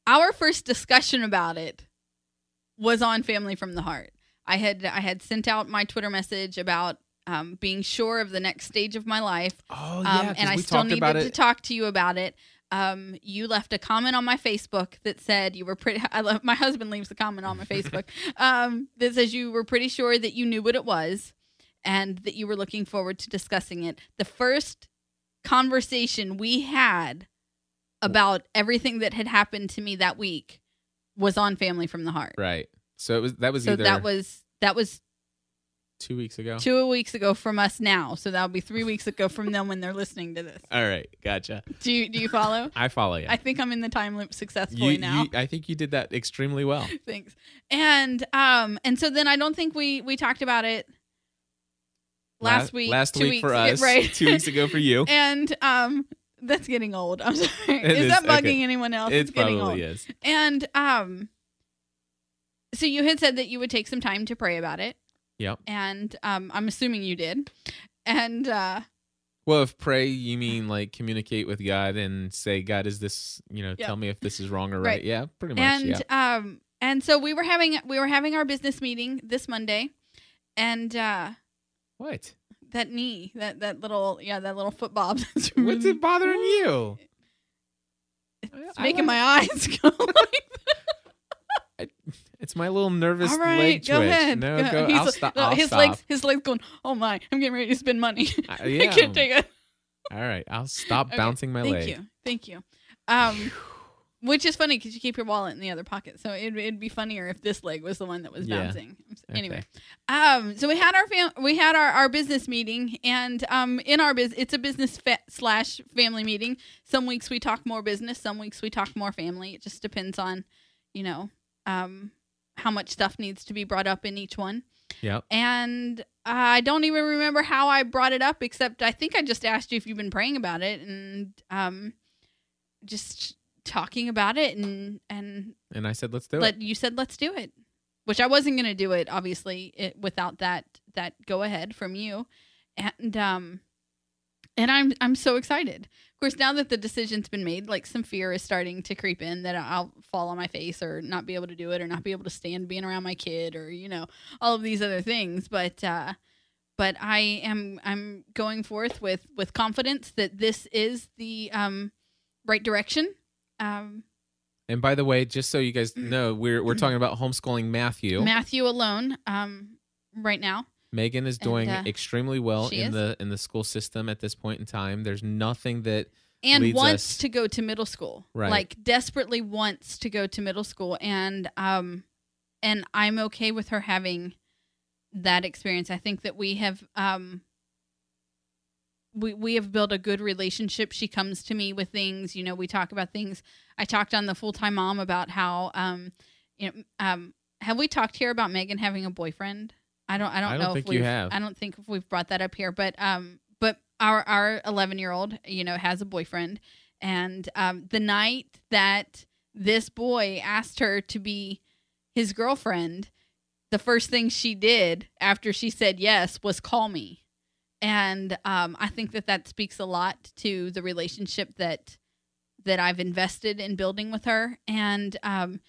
S3: our first discussion about it was on Family from the Heart. I had I had sent out my Twitter message about um, being sure of the next stage of my life,
S1: oh
S3: um, and I still needed to talk to you about it. Um, you left a comment on my Facebook that said you were pretty. I love my husband leaves a comment on my Facebook um, that says you were pretty sure that you knew what it was, and that you were looking forward to discussing it. The first conversation we had about everything that had happened to me that week was on Family from the Heart.
S1: right so it was that was
S3: So
S1: either
S3: that was that was
S1: two weeks ago
S3: two weeks ago from us now. So that'll be three weeks ago from them when they're listening to this.
S1: all right gotcha
S3: Do you do you follow?
S1: i follow you
S3: I think I'm in the time loop successfully
S1: you,
S3: now.
S1: you- i think you did that extremely well
S3: Thanks. And um and so then I don't think we we talked about it last
S1: La-
S3: week.
S1: last week for us
S3: right?
S1: two weeks ago for you
S3: and um that's getting old. I'm sorry.
S1: It
S3: is,
S1: is,
S3: that bugging
S1: okay.
S3: anyone else?
S1: it
S3: it's getting
S1: probably
S3: old.
S1: is
S3: And um so you had said that you would take some time to pray about it.
S1: yep
S3: And um I'm assuming you did. And uh
S1: Well, if pray you mean like communicate with God and say, God, is this, you know,
S3: Yeah.
S1: tell me if this is wrong or right?
S3: Right.
S1: Yeah, pretty much.
S3: and
S1: yeah.
S3: um and so we were having we were having our business meeting this Monday, and uh,
S1: What?
S3: that knee, that that little yeah, that little foot bob.
S1: What's
S3: really-
S1: it bothering you?
S3: It's
S1: I
S3: making
S1: like-
S3: my eyes go. like,
S1: It's my little nervous
S3: All right,
S1: leg
S3: go
S1: twitch.
S3: ahead.
S1: No,
S3: Go-
S1: go.
S3: He's
S1: I'll stop.
S3: no,
S1: I'll
S3: his
S1: stop.
S3: legs, his legs going. Oh my! I'm getting ready to spend money.
S1: Uh,
S3: I can't take it.
S1: All right, I'll stop
S3: Okay,
S1: bouncing my
S3: Thank
S1: leg.
S3: Thank you, thank you. Um, which is funny because you keep your wallet in the other pocket, so it'd, it'd be funnier if this leg was the one that was
S1: Yeah.
S3: bouncing. Anyway,
S1: Okay.
S3: um, so we had our fam- we had our, our business meeting, and um, in our biz, it's a business fa- slash family meeting. Some weeks we talk more business, some weeks we talk more family. It just depends on, you know, um, how much stuff needs to be brought up in each one.
S1: Yeah.
S3: And I don't even remember how I brought it up, except I think I just asked you if you've been praying about it and um, just talking about it. And, and
S1: And I said, let's do it.
S3: let, you said, let's do it, which I wasn't going to do it, obviously, it, without that, that go ahead from you. And, um, and I'm, I'm so excited. Of course, now that the decision's been made, like some fear is starting to creep in that I'll fall on my face or not be able to do it or not be able to stand being around my kid or, you know, all of these other things. But, uh, but I am I'm going forth with with confidence that this is the um, right direction. Um,
S1: And by the way, just so you guys know, we're we're talking about homeschooling Matthew.
S3: Matthew alone um, right now.
S1: Megan is doing
S3: uh,
S1: extremely well in
S3: is.
S1: the in the school system at this point in time. There's nothing that
S3: and wants
S1: us-
S3: to go to middle school.
S1: Right.
S3: like desperately wants to go to middle school. And um and i'm okay with her having that experience. I think that we have um we we have built a good relationship. She comes to me with things. You know we talk about things. I talked on the full-time mom about how um you know um have we talked here about megan having a boyfriend i don't i don't
S1: I
S3: know
S1: don't
S3: if
S1: think you
S3: we've
S1: have.
S3: i don't think if we've brought that up here but um but our our 11 year old you know has a boyfriend. And um the night that this boy asked her to be his girlfriend the first thing she did after she said yes was call me. And um, I think that that speaks a lot to the relationship that that I've invested in building with her, and um,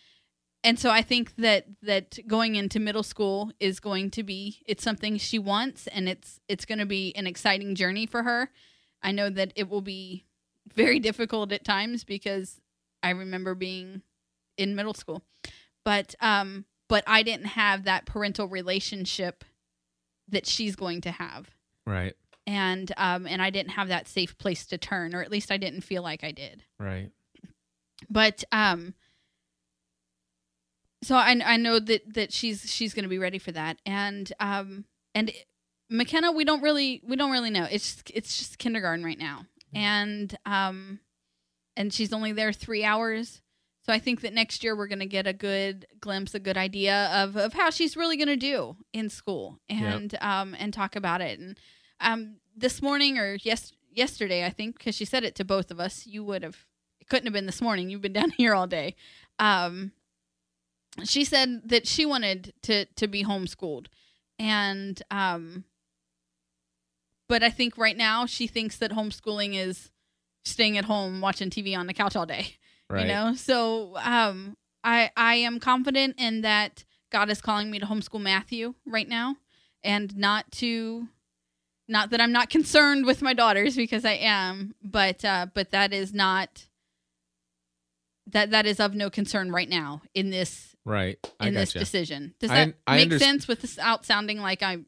S3: and so I think that that going into middle school is going to be it's something she wants, and it's it's going to be an exciting journey for her. I know that it will be very difficult at times because I remember being in middle school, but um, but I didn't have that parental relationship that she's going to have
S1: right,
S3: and um and I didn't have that safe place to turn or at least I didn't feel like I did.
S1: right.
S3: But um so I I know that that she's she's going to be ready for that and um and McKenna we don't really we don't really know. It's it's just kindergarten right now. And um and she's only there 3 hours. So I think that next year we're going to get a good glimpse, a good idea of, of how she's really going to do in school and um and talk about it. And um this morning or yes yesterday I think because she said it to both of us, you would have it couldn't have been this morning. You've been down here all day. Um she said that she wanted to to be homeschooled. And um but I think right now she thinks that homeschooling is staying at home watching TV on the couch all day
S1: Right.
S3: you know so um i i am confident in that god is calling me to homeschool matthew right now and not to not that i'm not concerned with my daughters because i am but uh but that is not that that is of no concern right now in this
S1: Right. I
S3: in this
S1: gotcha.
S3: decision does that
S1: I
S3: make
S1: underst-
S3: sense with this out sounding like i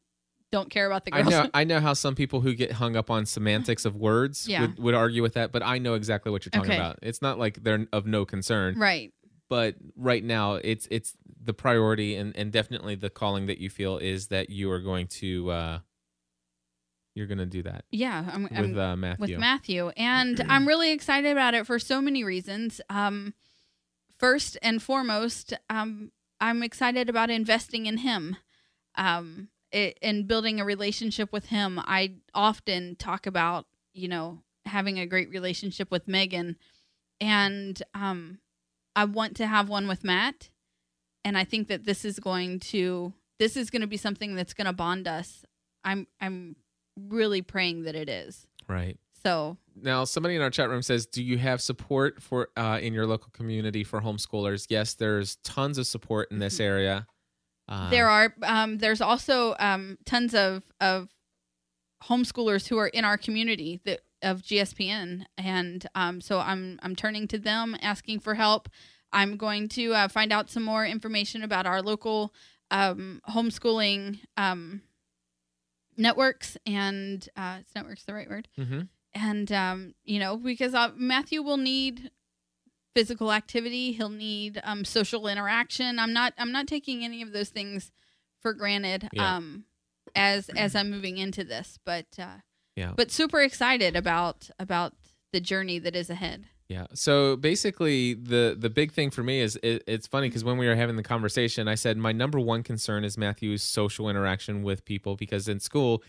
S3: don't care about the
S1: I
S3: girls
S1: know I know how some people who get hung up on semantics of words
S3: Yeah.
S1: would, would argue with that, but I know exactly what you're talking
S3: Okay.
S1: about. It's not like they're of no concern,
S3: right
S1: but right now it's it's the priority and, and definitely the calling that you feel is that you are going to uh you're gonna do that
S3: yeah i'm, I'm
S1: with uh, Matthew.
S3: with Matthew, and I'm really excited about it for so many reasons. Um, first and foremost, um, I'm excited about investing in him, um, it, and building a relationship with him. I often talk about, you know, having a great relationship with Megan, and um, I want to have one with Matt, and I think that this is going to this is going to be something that's going to bond us. I'm I'm really praying that it is.
S1: right.
S3: So
S1: Now, somebody in our chat room says, "Do you have support for uh, in your local community for homeschoolers?" Yes, there's tons of support in this area. Uh,
S3: there are um, there's also um, tons of of homeschoolers who are in our community that of GSPN, and um, so I'm I'm turning to them asking for help. I'm going to uh, find out some more information about our local um, homeschooling um, networks, and uh, networks the right word?
S1: mhm.
S3: And um, you know because uh, Matthew will need physical activity he'll need um, social interaction i'm not i'm not taking any of those things for granted
S1: Yeah.
S3: um, as as i'm moving into this but uh,
S1: Yeah.
S3: but super excited about about the journey that is ahead
S1: Yeah. So basically, the the big thing for me is it, it's funny because when we were having the conversation, I said my number one concern is Matthew's social interaction with people because in school,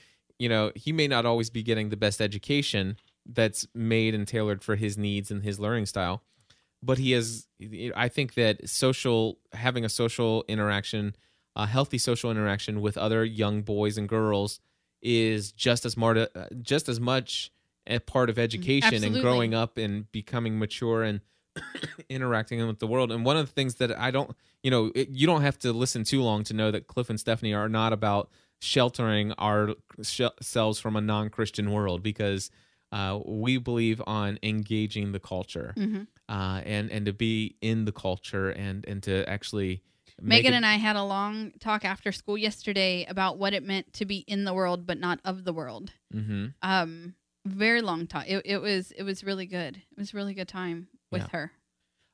S1: you know, he may not always be getting the best education that's made and tailored for his needs and his learning style, but he is. I think that social having a social interaction, a healthy social interaction with other young boys and girls is just as smart, uh, just as much a part of education and growing up and becoming mature and interacting with the world. And one of the things that I don't, you know, it, you don't have to listen too long to know that Cliff and Stephanie are not about sheltering ourselves from a non-Christian world because uh, we believe on engaging the culture
S3: mm-hmm.
S1: uh, and and to be in the culture and and to actually
S3: megan
S1: it-
S3: and i had a long talk after school yesterday about what it meant to be in the world but not of the world
S1: Mhm.
S3: um very long talk it, it was it was really good it was a really good time with
S1: Yeah.
S3: her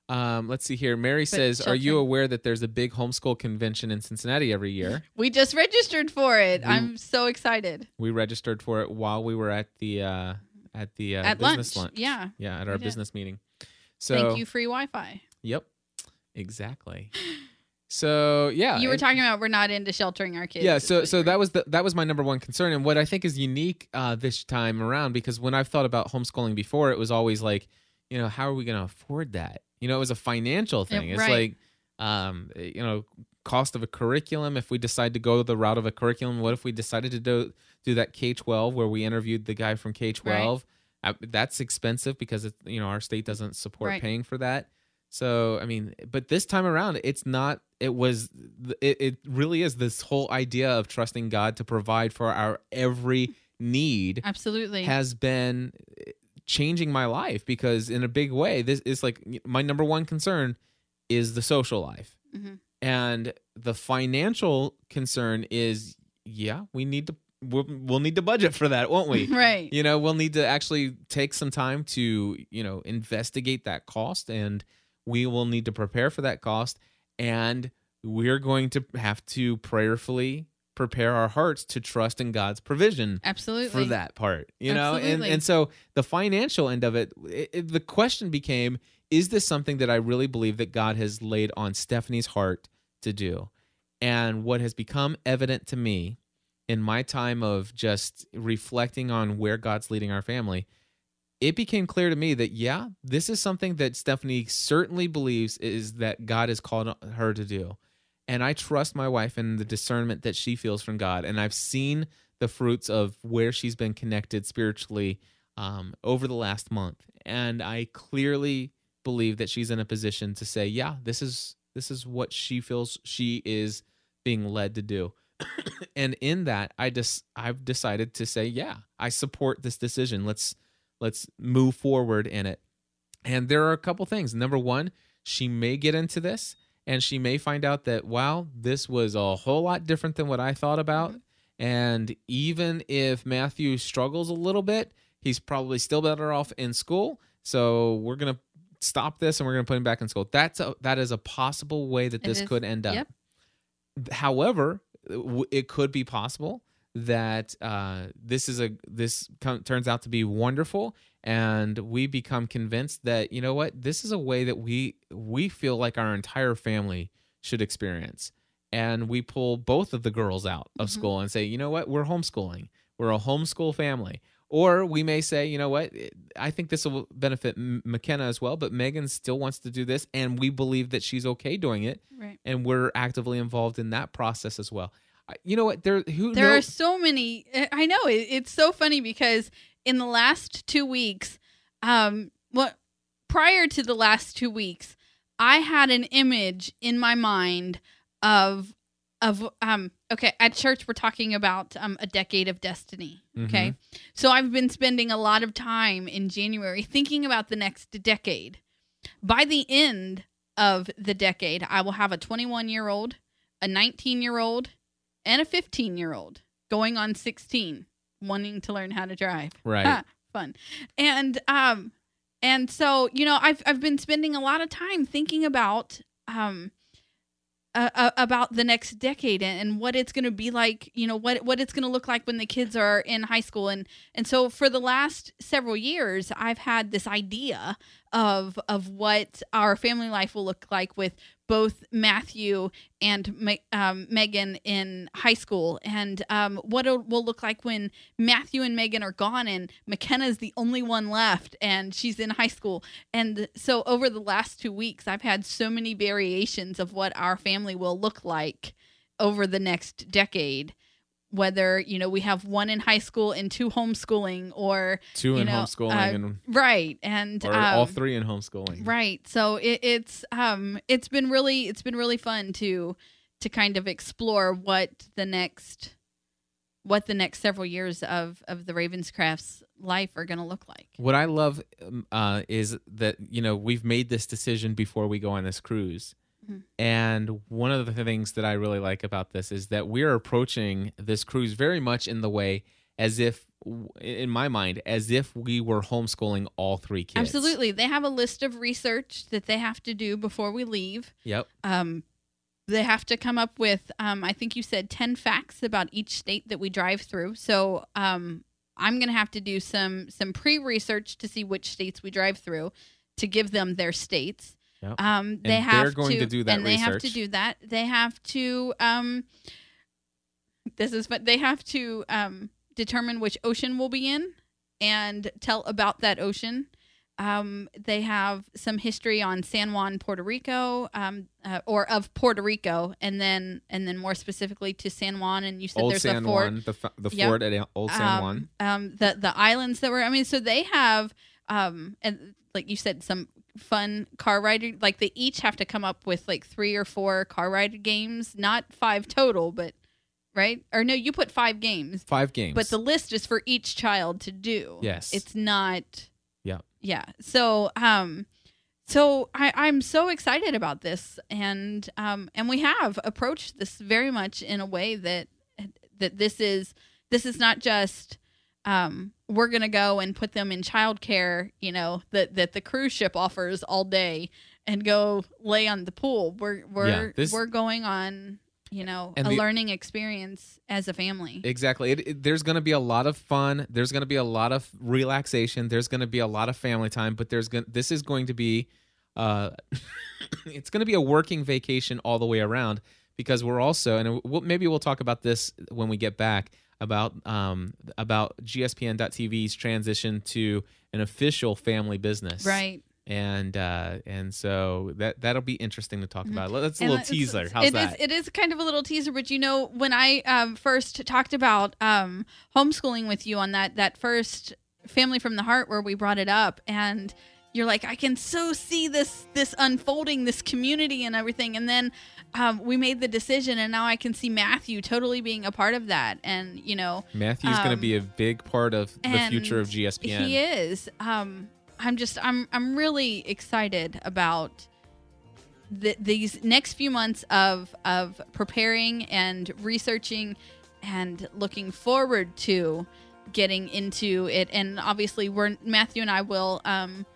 S1: Um, let's see here. Mary says, "Are you aware that there's a big homeschool convention in Cincinnati every year?
S3: We just registered for it.
S1: We-
S3: I'm so excited.
S1: We registered for it while we were at the uh, at the uh,
S3: At
S1: business
S3: lunch.
S1: lunch.
S3: Yeah.
S1: yeah, at our business meeting. So
S3: Thank you, free Wi-Fi.
S1: Yep, exactly. So yeah,
S3: you were
S1: and-
S3: talking about we're not into sheltering our kids.
S1: yeah so so that was the that was my number one concern and what i think is unique uh this time around because when i've thought about homeschooling before it was always like you know how are we going to afford that you know it was a financial thing. It's
S3: right.
S1: like um you know cost of a curriculum. If we decide to go the route of a curriculum what if we decided to do do that k-12 where we interviewed the guy from k-12 uh, that's expensive because it, you know our state doesn't support
S3: Right.
S1: paying for that. So i mean but this time around it's not it was it, it really is this whole idea of trusting god to provide for our every need
S3: absolutely.
S1: has been changing my life because in a big way this is like my number one concern is the social life
S3: Mhm.
S1: and the financial concern is yeah we need to we'll, we'll need to budget for that won't we
S3: right.
S1: you know we'll need to actually take some time to you know investigate that cost and we will need to prepare for that cost and we're going to have to prayerfully prepare our hearts to trust in god's provision
S3: Absolutely.
S1: for that part you know? And and so the financial end of it, it, it- the question became is this something that i really believe that god has laid on stephanie's heart to do? And what has become evident to me in my time of just reflecting on where god's leading our family it became clear to me that yeah this is something that stephanie certainly believes is that god has called her to do and I trust my wife and the discernment that she feels from God. And I've seen the fruits of where she's been connected spiritually um, over the last month, and I clearly believe that she's in a position to say, "Yeah, this is this is what she feels she is being led to do." and in that, I just I've decided to say, "Yeah, I support this decision. Let's let's move forward in it." And there are a couple things. Number one, she may get into this and she may find out that, wow, this was a whole lot different than what I thought about. And even if Matthew struggles a little bit, he's probably still better off in school. So we're going to stop this and we're going to put him back in school. That's a, that is a possible way that
S3: It
S1: this
S3: is.
S1: could end up.
S3: Yep.
S1: However, it could be possible that uh, this is a this turns out to be wonderful, and we become convinced that you know what this is a way that we we feel like our entire family should experience, and we pull both of the girls out of
S3: Mhm.
S1: school and say, you know what, we're homeschooling, we're a homeschool family. Or we may say, you know what, I think this will benefit McKenna as well, but Megan still wants to do this, and we believe that she's okay doing it
S3: Right.
S1: and we're actively involved in that process as well. You know what? There, who
S3: There are so many. I know it, it's so funny because in the last two weeks, um, what prior to the last two weeks, I had an image in my mind of of um okay at church we're talking about um a decade of destiny okay? So i've been spending a lot of time in january thinking about the next decade. By the end of the decade i will have a 21 year old a 19 year old and a 15 year old going on 16 wanting to learn how to drive.
S1: Right.
S3: Ha, fun. And um and so you know i've i've been spending a lot of time thinking about um uh, about the next decade and, and what it's going to be like you know what what it's going to look like when the kids are in high school. And and so for the last several years i've had this idea of of what our family life will look like with both Matthew and um, Megan in high school, and um, what it will look like when Matthew and Megan are gone, and McKenna's the only one left, and she's in high school. And so, over the last two weeks, I've had so many variations of what our family will look like over the next decade. Whether you know we have one in high school and two homeschooling, or
S1: Two
S3: you
S1: in
S3: know,
S1: homeschooling
S3: uh,
S1: and
S3: right, and
S1: or all
S3: um,
S1: three in homeschooling.
S3: Right. So it, it's um it's been really it's been really fun to to kind of explore what the next what the next several years of of the Ravenscraft's life are going to look like.
S1: What I love um, uh, is that you know we've made this decision before we go on this cruise,
S3: Mhm.
S1: and one of the things that I really like about this is that we're approaching this cruise very much in the way as if, in my mind, as if we were homeschooling all three kids.
S3: Absolutely. They have a list of research that they have to do before we leave.
S1: Yep.
S3: Um they have to come up with um I think you said 10 facts about each state that we drive through. So um I'm going to have to do some some pre-research to see which states we drive through to give them their states.
S1: Yep.
S3: Um, they
S1: And
S3: have
S1: they're going to do that
S3: and they have to do that. They have to. Um, this is what they have to um, determine which ocean we'll be in and tell about that ocean. Um, they have some history on San Juan, Puerto Rico, um, uh, or of Puerto Rico, and then and then more specifically to San Juan. And you said
S1: Old
S3: there's
S1: San
S3: a fort
S1: Juan, the the
S3: Yep.
S1: fort at Old San
S3: um,
S1: Juan.
S3: Um, the the islands that were. I mean, so they have um, and like you said, some fun car rider Like they each have to come up with like three or four car rider games, not five total, but right or no, you put five games,
S1: Five games.
S3: but the list is for each child to do.
S1: Yes.
S3: it's not.
S1: Yeah.
S3: Yeah. So um. So I, I'm so excited about this, and um, and we have approached this very much in a way that that this is this is not just um, we're gonna go and put them in childcare, you know, that that the cruise ship offers all day, and go lay on the pool. We're we're
S1: Yeah, this-
S3: we're going on, you know,
S1: And
S3: a
S1: the-
S3: learning experience as a family.
S1: Exactly. It, it- there's going to be a lot of fun. There's going to be a lot of relaxation. There's going to be a lot of family time. But there's going to, This is going to be, uh, it's going to be a working vacation all the way around because we're also, and we'll, maybe we'll talk about this when we get back about um about GSPN.TV's transition to an official family business.
S3: right.
S1: And uh and so that that'll be interesting to talk about. That's a
S3: And
S1: little teaser. How's
S3: it is-
S1: that?
S3: it is kind of a little teaser, but you know, when I um, first talked about um, homeschooling with you on that that first family from the heart where we brought it up, and you're like, I can so see this this unfolding, this community and everything, and then um, we made the decision, and now I can see Matthew totally being a part of that, and you know,
S1: Matthew's going to
S3: um,
S1: be a big part of the future of GSPN.
S3: He is. Um, I'm just I'm I'm really excited about the, these next few months of of preparing and researching and looking forward to getting into it. And obviously, we're Matthew and I will. Um,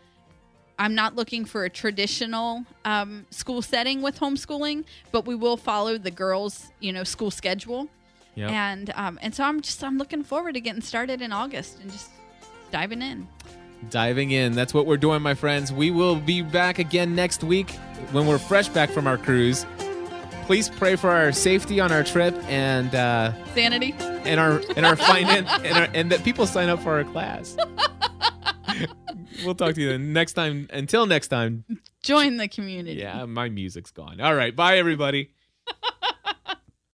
S3: I'm not looking for a traditional um, school setting with homeschooling, but we will follow the girls' you know school schedule.
S1: Yep.
S3: And um, and so I'm just I'm looking forward to getting started in August and just diving in.
S1: diving in. That's what we're doing, my friends. We will be back again next week when we're fresh back from our cruise. Please pray for our safety on our trip and uh,
S3: Sanity.
S1: and our and our finance and, our, and that people sign up for our class. we'll talk to you then next time. Until next time.
S3: Join the community.
S1: Yeah, my music's gone. All right, bye everybody.